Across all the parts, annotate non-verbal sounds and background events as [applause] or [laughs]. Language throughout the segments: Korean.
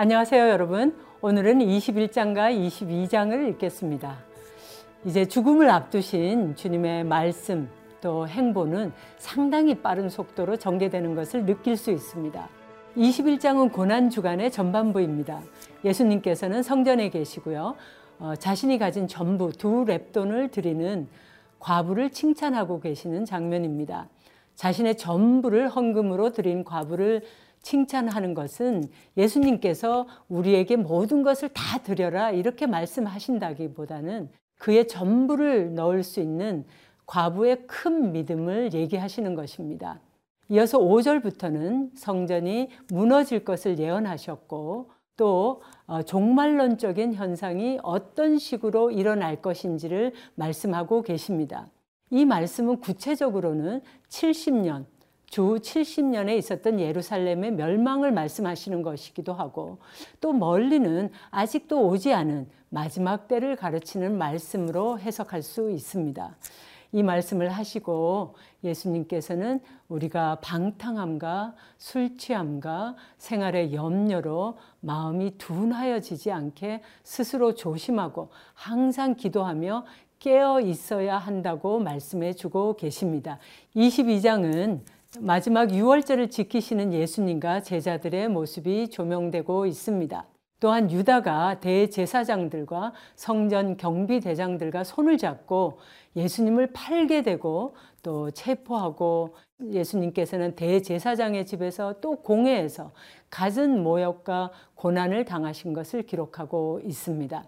안녕하세요, 여러분. 오늘은 21장과 22장을 읽겠습니다. 이제 죽음을 앞두신 주님의 말씀 또 행보는 상당히 빠른 속도로 전개되는 것을 느낄 수 있습니다. 21장은 고난 주간의 전반부입니다. 예수님께서는 성전에 계시고요. 어, 자신이 가진 전부 두 랩돈을 드리는 과부를 칭찬하고 계시는 장면입니다. 자신의 전부를 헌금으로 드린 과부를 칭찬하는 것은 예수님께서 우리에게 모든 것을 다 드려라 이렇게 말씀하신다기보다는 그의 전부를 넣을 수 있는 과부의 큰 믿음을 얘기하시는 것입니다. 이어서 5절부터는 성전이 무너질 것을 예언하셨고 또 어, 종말론적인 현상이 어떤 식으로 일어날 것인지를 말씀하고 계십니다. 이 말씀은 구체적으로는 70년, 주 70년에 있었던 예루살렘의 멸망을 말씀하시는 것이기도 하고 또 멀리는 아직도 오지 않은 마지막 때를 가르치는 말씀으로 해석할 수 있습니다. 이 말씀을 하시고 예수님께서는 우리가 방탕함과 술 취함과 생활의 염려로 마음이 둔하여지지 않게 스스로 조심하고 항상 기도하며 깨어 있어야 한다고 말씀해 주고 계십니다. 22장은 마지막 6월절을 지키시는 예수님과 제자들의 모습이 조명되고 있습니다. 또한 유다가 대제사장들과 성전 경비대장들과 손을 잡고 예수님을 팔게 되고 또 체포하고 예수님께서는 대제사장의 집에서 또 공회에서 갖은 모욕과 고난을 당하신 것을 기록하고 있습니다.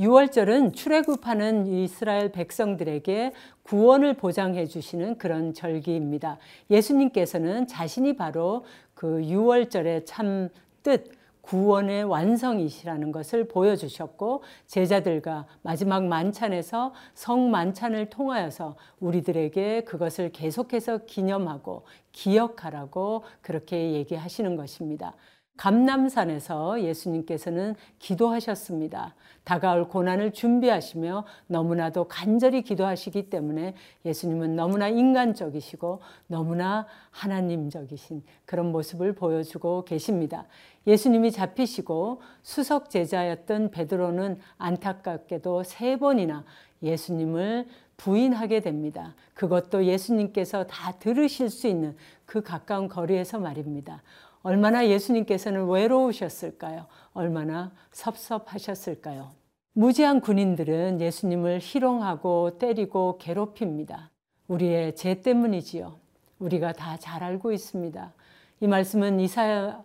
6월절은 출애굽하는 이스라엘 백성들에게 구원을 보장해 주시는 그런 절기입니다. 예수님께서는 자신이 바로 그 6월절의 참 뜻, 구원의 완성이시라는 것을 보여주셨고 제자들과 마지막 만찬에서 성 만찬을 통하여서 우리들에게 그것을 계속해서 기념하고 기억하라고 그렇게 얘기하시는 것입니다. 감남산에서 예수님께서는 기도하셨습니다. 다가올 고난을 준비하시며 너무나도 간절히 기도하시기 때문에 예수님은 너무나 인간적이시고 너무나 하나님적이신 그런 모습을 보여주고 계십니다. 예수님이 잡히시고 수석 제자였던 베드로는 안타깝게도 세 번이나 예수님을 부인하게 됩니다. 그것도 예수님께서 다 들으실 수 있는 그 가까운 거리에서 말입니다. 얼마나 예수님께서는 외로우셨을까요? 얼마나 섭섭하셨을까요? 무지한 군인들은 예수님을 희롱하고 때리고 괴롭힙니다. 우리의 죄 때문이지요. 우리가 다 잘 알고 있습니다. 이 말씀은 이사야서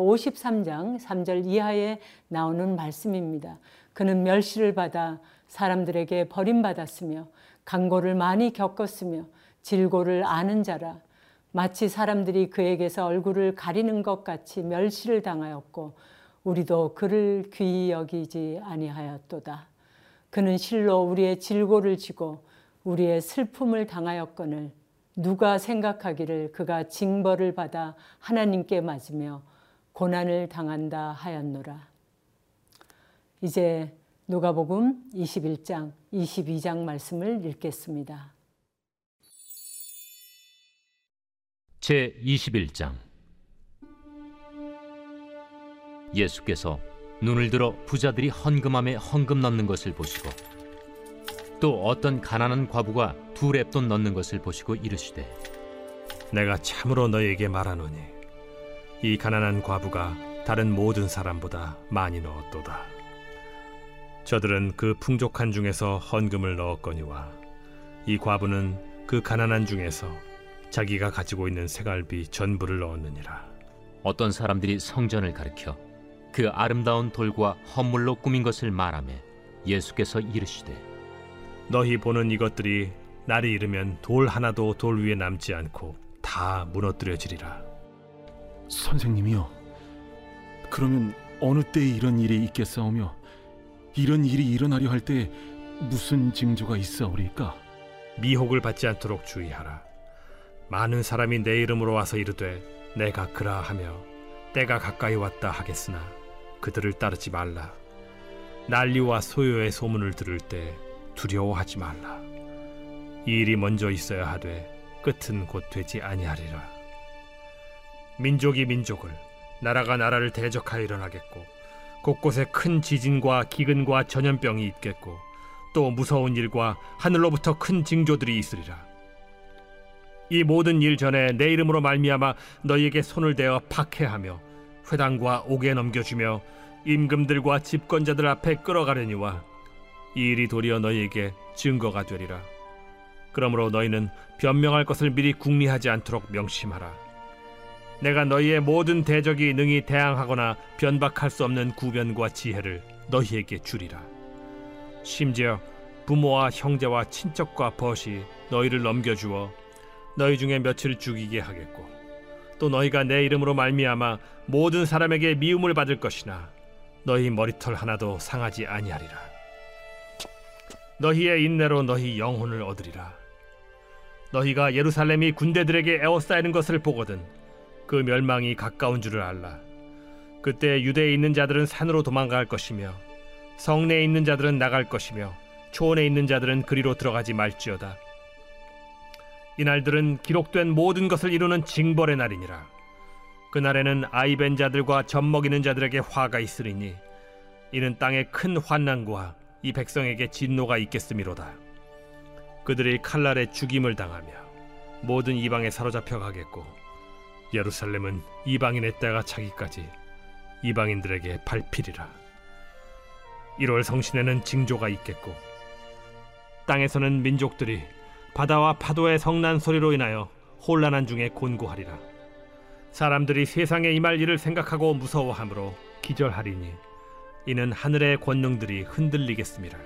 53장 3절 이하에 나오는 말씀입니다. 그는 멸시를 받아 사람들에게 버림받았으며 강고를 많이 겪었으며 질고를 아는 자라 마치 사람들이 그에게서 얼굴을 가리는 것 같이 멸시를 당하였고 우리도 그를 귀히 여기지 아니하였도다. 그는 실로 우리의 질고를 지고 우리의 슬픔을 당하였거늘 누가 생각하기를 그가 징벌을 받아 하나님께 맞으며 고난을 당한다 하였노라. 이제 누가복음 21장, 22장 말씀을 읽겠습니다. 제 21장. 예수께서 눈을 들어 부자들이 헌금함에 헌금 넣는 것을 보시고 또 어떤 가난한 과부가 두 랩돈 넣는 것을 보시고 이르시되 내가 참으로 너에게 말하노니 이 가난한 과부가 다른 모든 사람보다 많이 넣었도다. 저들은 그 풍족한 중에서 헌금을 넣었거니와 이 과부는 그 가난한 중에서 자기가 가지고 있는 생활비 전부를 넣었느니라. 어떤 사람들이 성전을 가리켜 그 아름다운 돌과 헌물로 꾸민 것을 말하며 예수께서 이르시되 너희 보는 이것들이 날이 이르면 돌 하나도 돌 위에 남지 않고 다 무너뜨려지리라. 선생님이요. 그러면 어느 때에 이런 일이 있겠사오며 이런 일이 일어나려 할 때 무슨 징조가 있사오리까? 미혹을 받지 않도록 주의하라. 많은 사람이 내 이름으로 와서 이르되 내가 그라 하며 때가 가까이 왔다 하겠으나 그들을 따르지 말라. 난리와 소요의 소문을 들을 때 두려워하지 말라. 이 일이 먼저 있어야 하되 끝은 곧 되지 아니하리라. 민족이 민족을 나라가 나라를 대적하여 일어나겠고 곳곳에 큰 지진과 기근과 전염병이 있겠고 또 무서운 일과 하늘로부터 큰 징조들이 있으리라. 이 모든 일 전에 내 이름으로 말미암아 너희에게 손을 대어 박해하며 회당과 옥에 넘겨주며 임금들과 집권자들 앞에 끌어가려니와 이 일이 도리어 너희에게 증거가 되리라. 그러므로 너희는 변명할 것을 미리 궁리하지 않도록 명심하라. 내가 너희의 모든 대적이 능히 대항하거나 변박할 수 없는 구변과 지혜를 너희에게 주리라. 심지어 부모와 형제와 친척과 벗이 너희를 넘겨주어 너희 중에 며칠 죽이게 하겠고 또 너희가 내 이름으로 말미암아 모든 사람에게 미움을 받을 것이나 너희 머리털 하나도 상하지 아니하리라. 너희의 인내로 너희 영혼을 얻으리라. 너희가 예루살렘이 군대들에게 에워싸이는 것을 보거든 그 멸망이 가까운 줄을 알라. 그때 유대에 있는 자들은 산으로 도망갈 것이며 성내에 있는 자들은 나갈 것이며 초원에 있는 자들은 그리로 들어가지 말지어다. 이날들은 기록된 모든 것을 이루는 징벌의 날이니라. 그날에는 아이벤 자들과 젖먹이는 자들에게 화가 있으리니 이는 땅에 큰 환난과 이 백성에게 진노가 있겠음이로다. 그들이 칼날에 죽임을 당하며 모든 이방에 사로잡혀 가겠고 예루살렘은 이방인의 때가 차기까지 이방인들에게 밟히리라. 1월 성신에는 징조가 있겠고 땅에서는 민족들이 바다와 파도의 성난 소리로 인하여 혼란한 중에 곤고하리라. 사람들이 세상에 임할 일을 생각하고 무서워하므로 기절하리니 이는 하늘의 권능들이 흔들리겠습니다.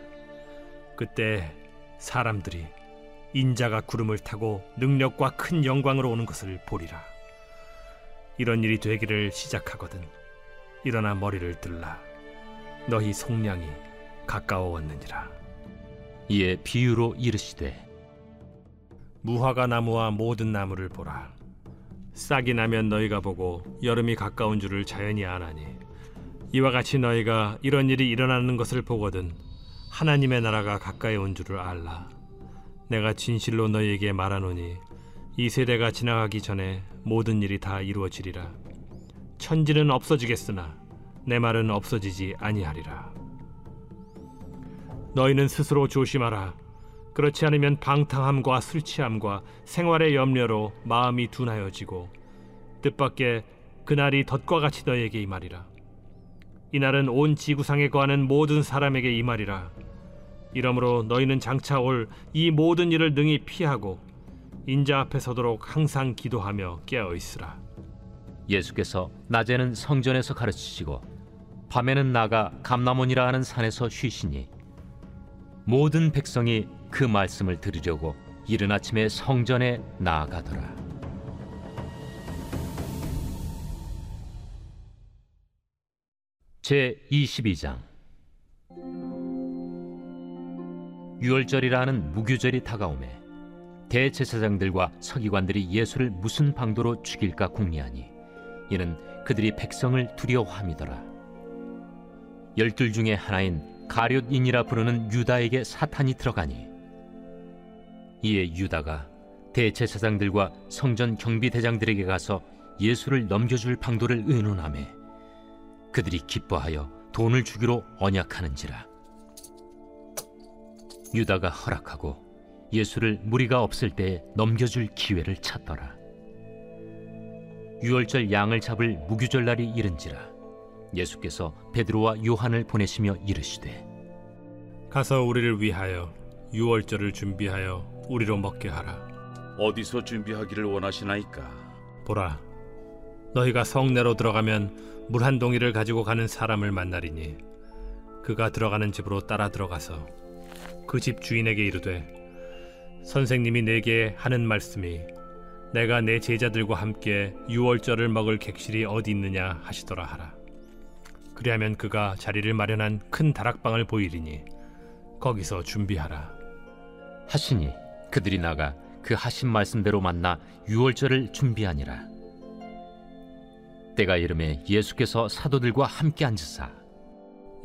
그때 사람들이 인자가 구름을 타고 능력과 큰 영광으로 오는 것을 보리라. 이런 일이 되기를 시작하거든 일어나 머리를 들라. 너희 속량이 가까워왔느니라. 이에 비유로 이르시되 무화과 나무와 모든 나무를 보라. 싹이 나면 너희가 보고 여름이 가까운 줄을 자연히 아나니 이와 같이 너희가 이런 일이 일어나는 것을 보거든 하나님의 나라가 가까이 온 줄을 알라. 내가 진실로 너희에게 말하노니 이 세대가 지나가기 전에 모든 일이 다 이루어지리라. 천지는 없어지겠으나 내 말은 없어지지 아니하리라. 너희는 스스로 조심하라. 그렇지 않으면 방탕함과 술 취함과 생활의 염려로 마음이 둔하여지고 뜻밖의 그날이 덫과 같이 너에게 임하리라. 이날은 온 지구상에 거하는 모든 사람에게 임하리라. 이러므로 너희는 장차 올 이 모든 일을 능히 피하고 인자 앞에 서도록 항상 기도하며 깨어 있으라. 예수께서 낮에는 성전에서 가르치시고 밤에는 나가 감나몬이라 하는 산에서 쉬시니 모든 백성이 그 말씀을 들으려고 이른 아침에 성전에 나아가더라. 제 22장 유월절이라 하는 무교절이 다가오매 대제사장들과 서기관들이 예수를 무슨 방도로 죽일까 궁리하니 이는 그들이 백성을 두려워함이더라. 열둘 중에 하나인 가룟인이라 부르는 유다에게 사탄이 들어가니 이에 유다가 대제사장들과 성전 경비대장들에게 가서 예수를 넘겨줄 방도를 의논하매 그들이 기뻐하여 돈을 주기로 언약하는지라. 유다가 허락하고 예수를 무리가 없을 때에 넘겨줄 기회를 찾더라. 유월절 양을 잡을 무교절 날이 이른지라 예수께서 베드로와 요한을 보내시며 이르시되 가서 우리를 위하여 유월절을 준비하여 우리로 먹게 하라. 어디서 준비하기를 원하시나이까? 보라, 너희가 성내로 들어가면 물 한 동이를 가지고 가는 사람을 만나리니 그가 들어가는 집으로 따라 들어가서 그 집 주인에게 이르되 선생님이 내게 하는 말씀이 내가 내 제자들과 함께 유월절을 먹을 객실이 어디 있느냐 하시더라 하라. 그리하면 그가 자리를 마련한 큰 다락방을 보이리니 거기서 준비하라. 하시니 그들이 나가 그 하신 말씀대로 만나 유월절을 준비하니라. 때가 이름에 예수께서 사도들과 함께 앉으사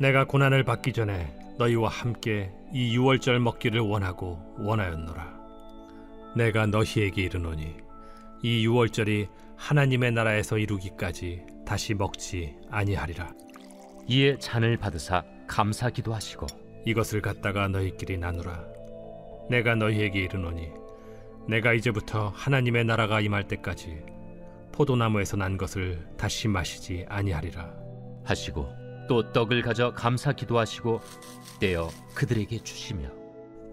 내가 고난을 받기 전에 너희와 함께 이 유월절 먹기를 원하고 원하였노라. 내가 너희에게 이르노니 이 유월절이 하나님의 나라에서 이루기까지 다시 먹지 아니하리라. 이에 잔을 받으사 감사 기도 하시고 이것을 갖다가 너희끼리 나누라. 내가 너희에게 이르노니 내가 이제부터 하나님의 나라가 임할 때까지 포도나무에서 난 것을 다시 마시지 아니하리라. 하시고 또 떡을 가져 감사 기도하시고 떼어 그들에게 주시며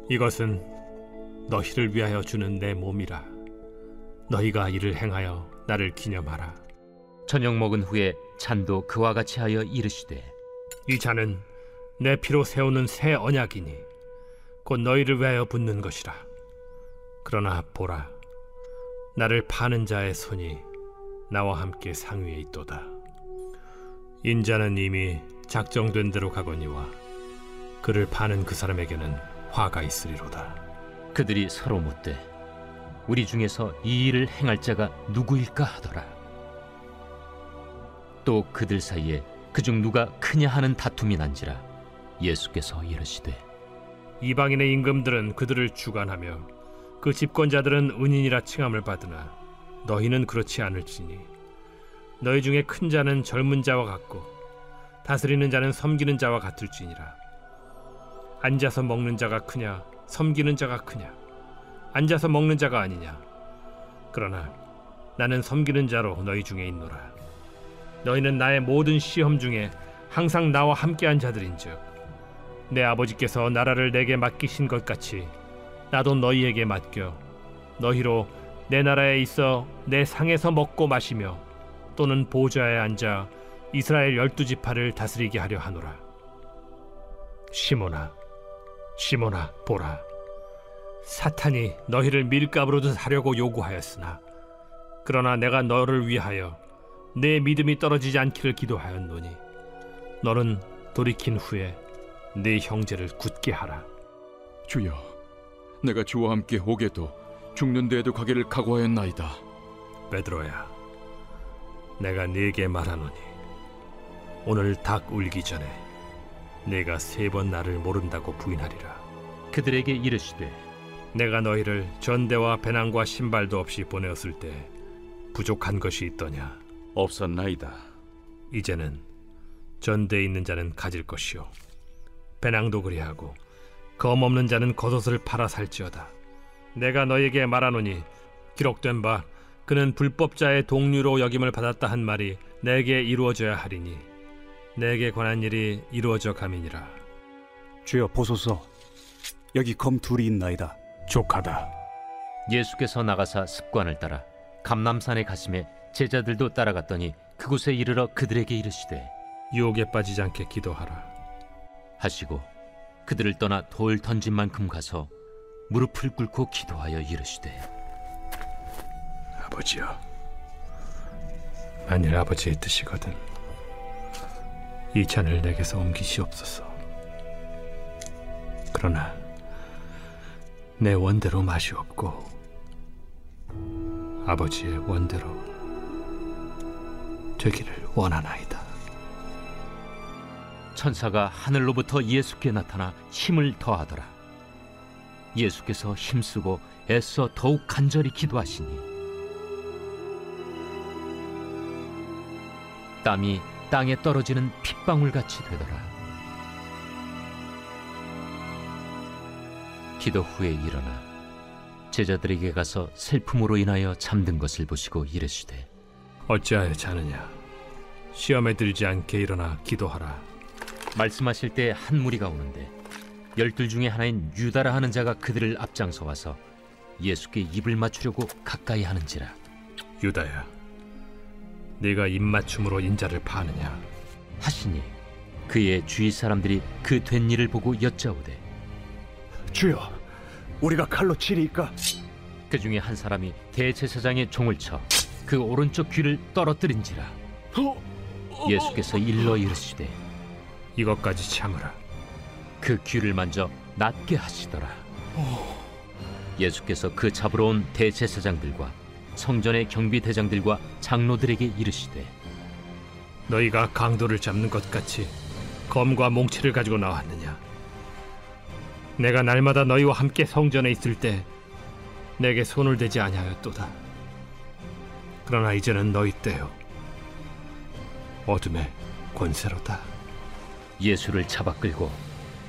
이것은 너희를 위하여 주는 내 몸이라. 너희가 이를 행하여 나를 기념하라. 저녁 먹은 후에 잔도 그와 같이 하여 이르시되 이 잔은 내 피로 세우는 새 언약이니 곧 너희를 위하여 붓는 것이라. 그러나 보라, 나를 파는 자의 손이 나와 함께 상위에 있도다. 인자는 이미 작정된 대로 가거니와 그를 파는 그 사람에게는 화가 있으리로다. 그들이 서로 묻되 우리 중에서 이 일을 행할 자가 누구일까 하더라. 또 그들 사이에 그중 누가 크냐 하는 다툼이 난지라 예수께서 이르시되 이방인의 임금들은 그들을 주관하며 그 집권자들은 은인이라 칭함을 받으나 너희는 그렇지 않을지니. 너희 중에 큰 자는 젊은 자와 같고 다스리는 자는 섬기는 자와 같을지니라. 앉아서 먹는 자가 크냐 섬기는 자가 크냐 앉아서 먹는 자가 아니냐. 그러나 나는 섬기는 자로 너희 중에 있노라. 너희는 나의 모든 시험 중에 항상 나와 함께한 자들인즉 내 아버지께서 나라를 내게 맡기신 것 같이 나도 너희에게 맡겨 너희로 내 나라에 있어 내 상에서 먹고 마시며 또는 보좌에 앉아 이스라엘 열두 지파를 다스리게 하려 하노라. 시몬아, 시몬아, 보라. 사탄이 너희를 밀가부로도 하려고 요구하였으나 그러나 내가 너를 위하여 내 믿음이 떨어지지 않기를 기도하였노니 너는 돌이킨 후에 네 형제를 굳게 하라. 주여, 내가 주와 함께 오게도 죽는 데에도 가기를 각오하였나이다. 베드로야, 내가 네게 말하노니 오늘 닭 울기 전에 네가 세 번 나를 모른다고 부인하리라. 그들에게 이르시되 내가 너희를 전대와 배낭과 신발도 없이 보내었을 때 부족한 것이 있더냐? 없었나이다. 이제는 전대에 있는 자는 가질 것이요 배낭도 그리하고 검 없는 자는 겉옷을 팔아 살지어다. 내가 너에게 말하노니 기록된 바 그는 불법자의 동류로 여김을 받았다 한 말이 내게 이루어져야 하리니 내게 관한 일이 이루어져 감이니라. 주여 보소서 여기 검 둘이 있나이다 족하다. 예수께서 나가사 습관을 따라 감남산에 가심에 제자들도 따라갔더니 그곳에 이르러 그들에게 이르시되 유혹에 빠지지 않게 기도하라. 하시고 그들을 떠나 돌 던진 만큼 가서 무릎을 꿇고 기도하여 이르시되 아버지여, 만일 아버지의 뜻이거든 이 잔을 내게서 옮기시옵소서. 그러나 내 원대로 맛이 없고 아버지의 원대로 되기를 원하나이다. 천사가 하늘로부터 예수께 나타나 힘을 더하더라. 예수께서 힘쓰고 애써 더욱 간절히 기도하시니 땀이 땅에 떨어지는 핏방울 같이 되더라. 기도 후에 일어나 제자들에게 가서 슬픔으로 인하여 잠든 것을 보시고 이르시되 어찌하여 자느냐? 시험에 들지 않게 일어나 기도하라. 말씀하실 때 한 무리가 오는데 열둘 중에 하나인 유다라 하는 자가 그들을 앞장서 와서 예수께 입을 맞추려고 가까이 하는지라. 유다야, 네가 입맞춤으로 인자를 파느냐? 하시니 그의 주위 사람들이 그 된 일을 보고 여짜오되 주여 우리가 칼로 치리이까? 그 중에 한 사람이 대제사장의 종을 쳐 그 오른쪽 귀를 떨어뜨린지라. 예수께서 일러 이르시되 이것까지 참으라. 그 귀를 만져 낫게 하시더라 예수께서 그 잡으러 온 대제사장들과 성전의 경비대장들과 장로들에게 이르시되 너희가 강도를 잡는 것 같이 검과 몽치를 가지고 나왔느냐? 내가 날마다 너희와 함께 성전에 있을 때 내게 손을 대지 아니하였도다. 그러나 이제는 너희 때요. 어둠의 권세로다. 예수를 잡아 끌고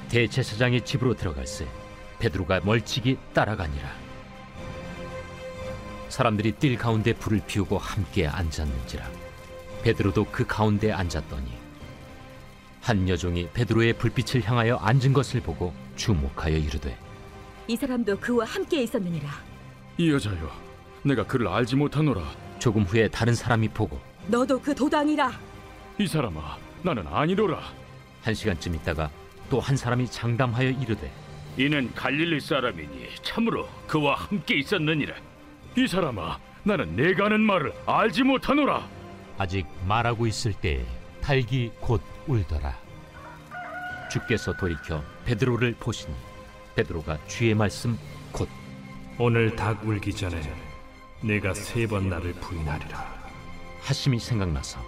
대제사장의 집으로 들어갈새 베드로가 멀찍이 따라가니라 사람들이 뜰 가운데 불을 피우고 함께 앉았는지라 베드로도 그 가운데 앉았더니 한 여종이 베드로의 불빛을 향하여 앉은 것을 보고 주목하여 이르되 이 사람도 그와 함께 있었느니라. 이 여자여, 내가 그를 알지 못하노라. 조금 후에 다른 사람이 보고 너도 그 도당이라. 이 사람아, 나는 아니로라. 한 시간쯤 있다가 또 한 사람이 장담하여 이르되 이는 갈릴리 사람이니 참으로 그와 함께 있었느니라. 이 사람아, 나는 내가 하는 말을 알지 못하노라. 아직 말하고 있을 때에 닭이 곧 울더라. 주께서 돌이켜 베드로를 보시니 베드로가 주의 말씀 곧 오늘 닭 울기 전에 내가 세 번 나를 부인하리라. 하심이 생각나서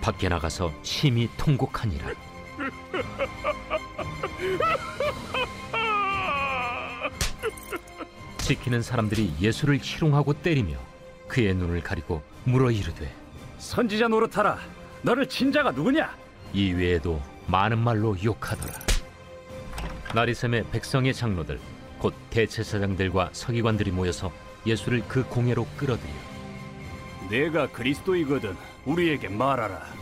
밖에 나가서 심히 통곡하니라. [laughs] 지키는 사람들이 예수를 희롱하고 때리며 그의 눈을 가리고 물어 이르되 선지자 노릇하라. 너를 친자가 누구냐? 이 외에도 많은 말로 욕하더라. 나리샘의 백성의 장로들 곧 대제사장들과 서기관들이 모여서 예수를 그 공회로 끌어들여 내가 그리스도이거든. 우리에게 말하라.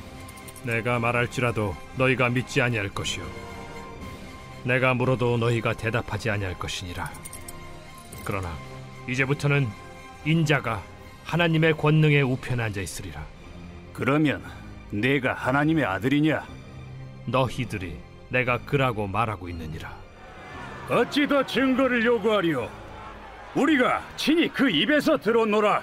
내가 말할지라도 너희가 믿지 아니할 것이요. 내가 물어도 너희가 대답하지 아니할 것이니라. 그러나 이제부터는 인자가 하나님의 권능의 우편에 앉아 있으리라. 그러면 내가 하나님의 아들이냐? 너희들이 내가 그라고 말하고 있느니라. 어찌 더 증거를 요구하리요? 우리가 친히 그 입에서 들었노라.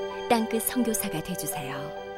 땅끝 선교사가 되주세요.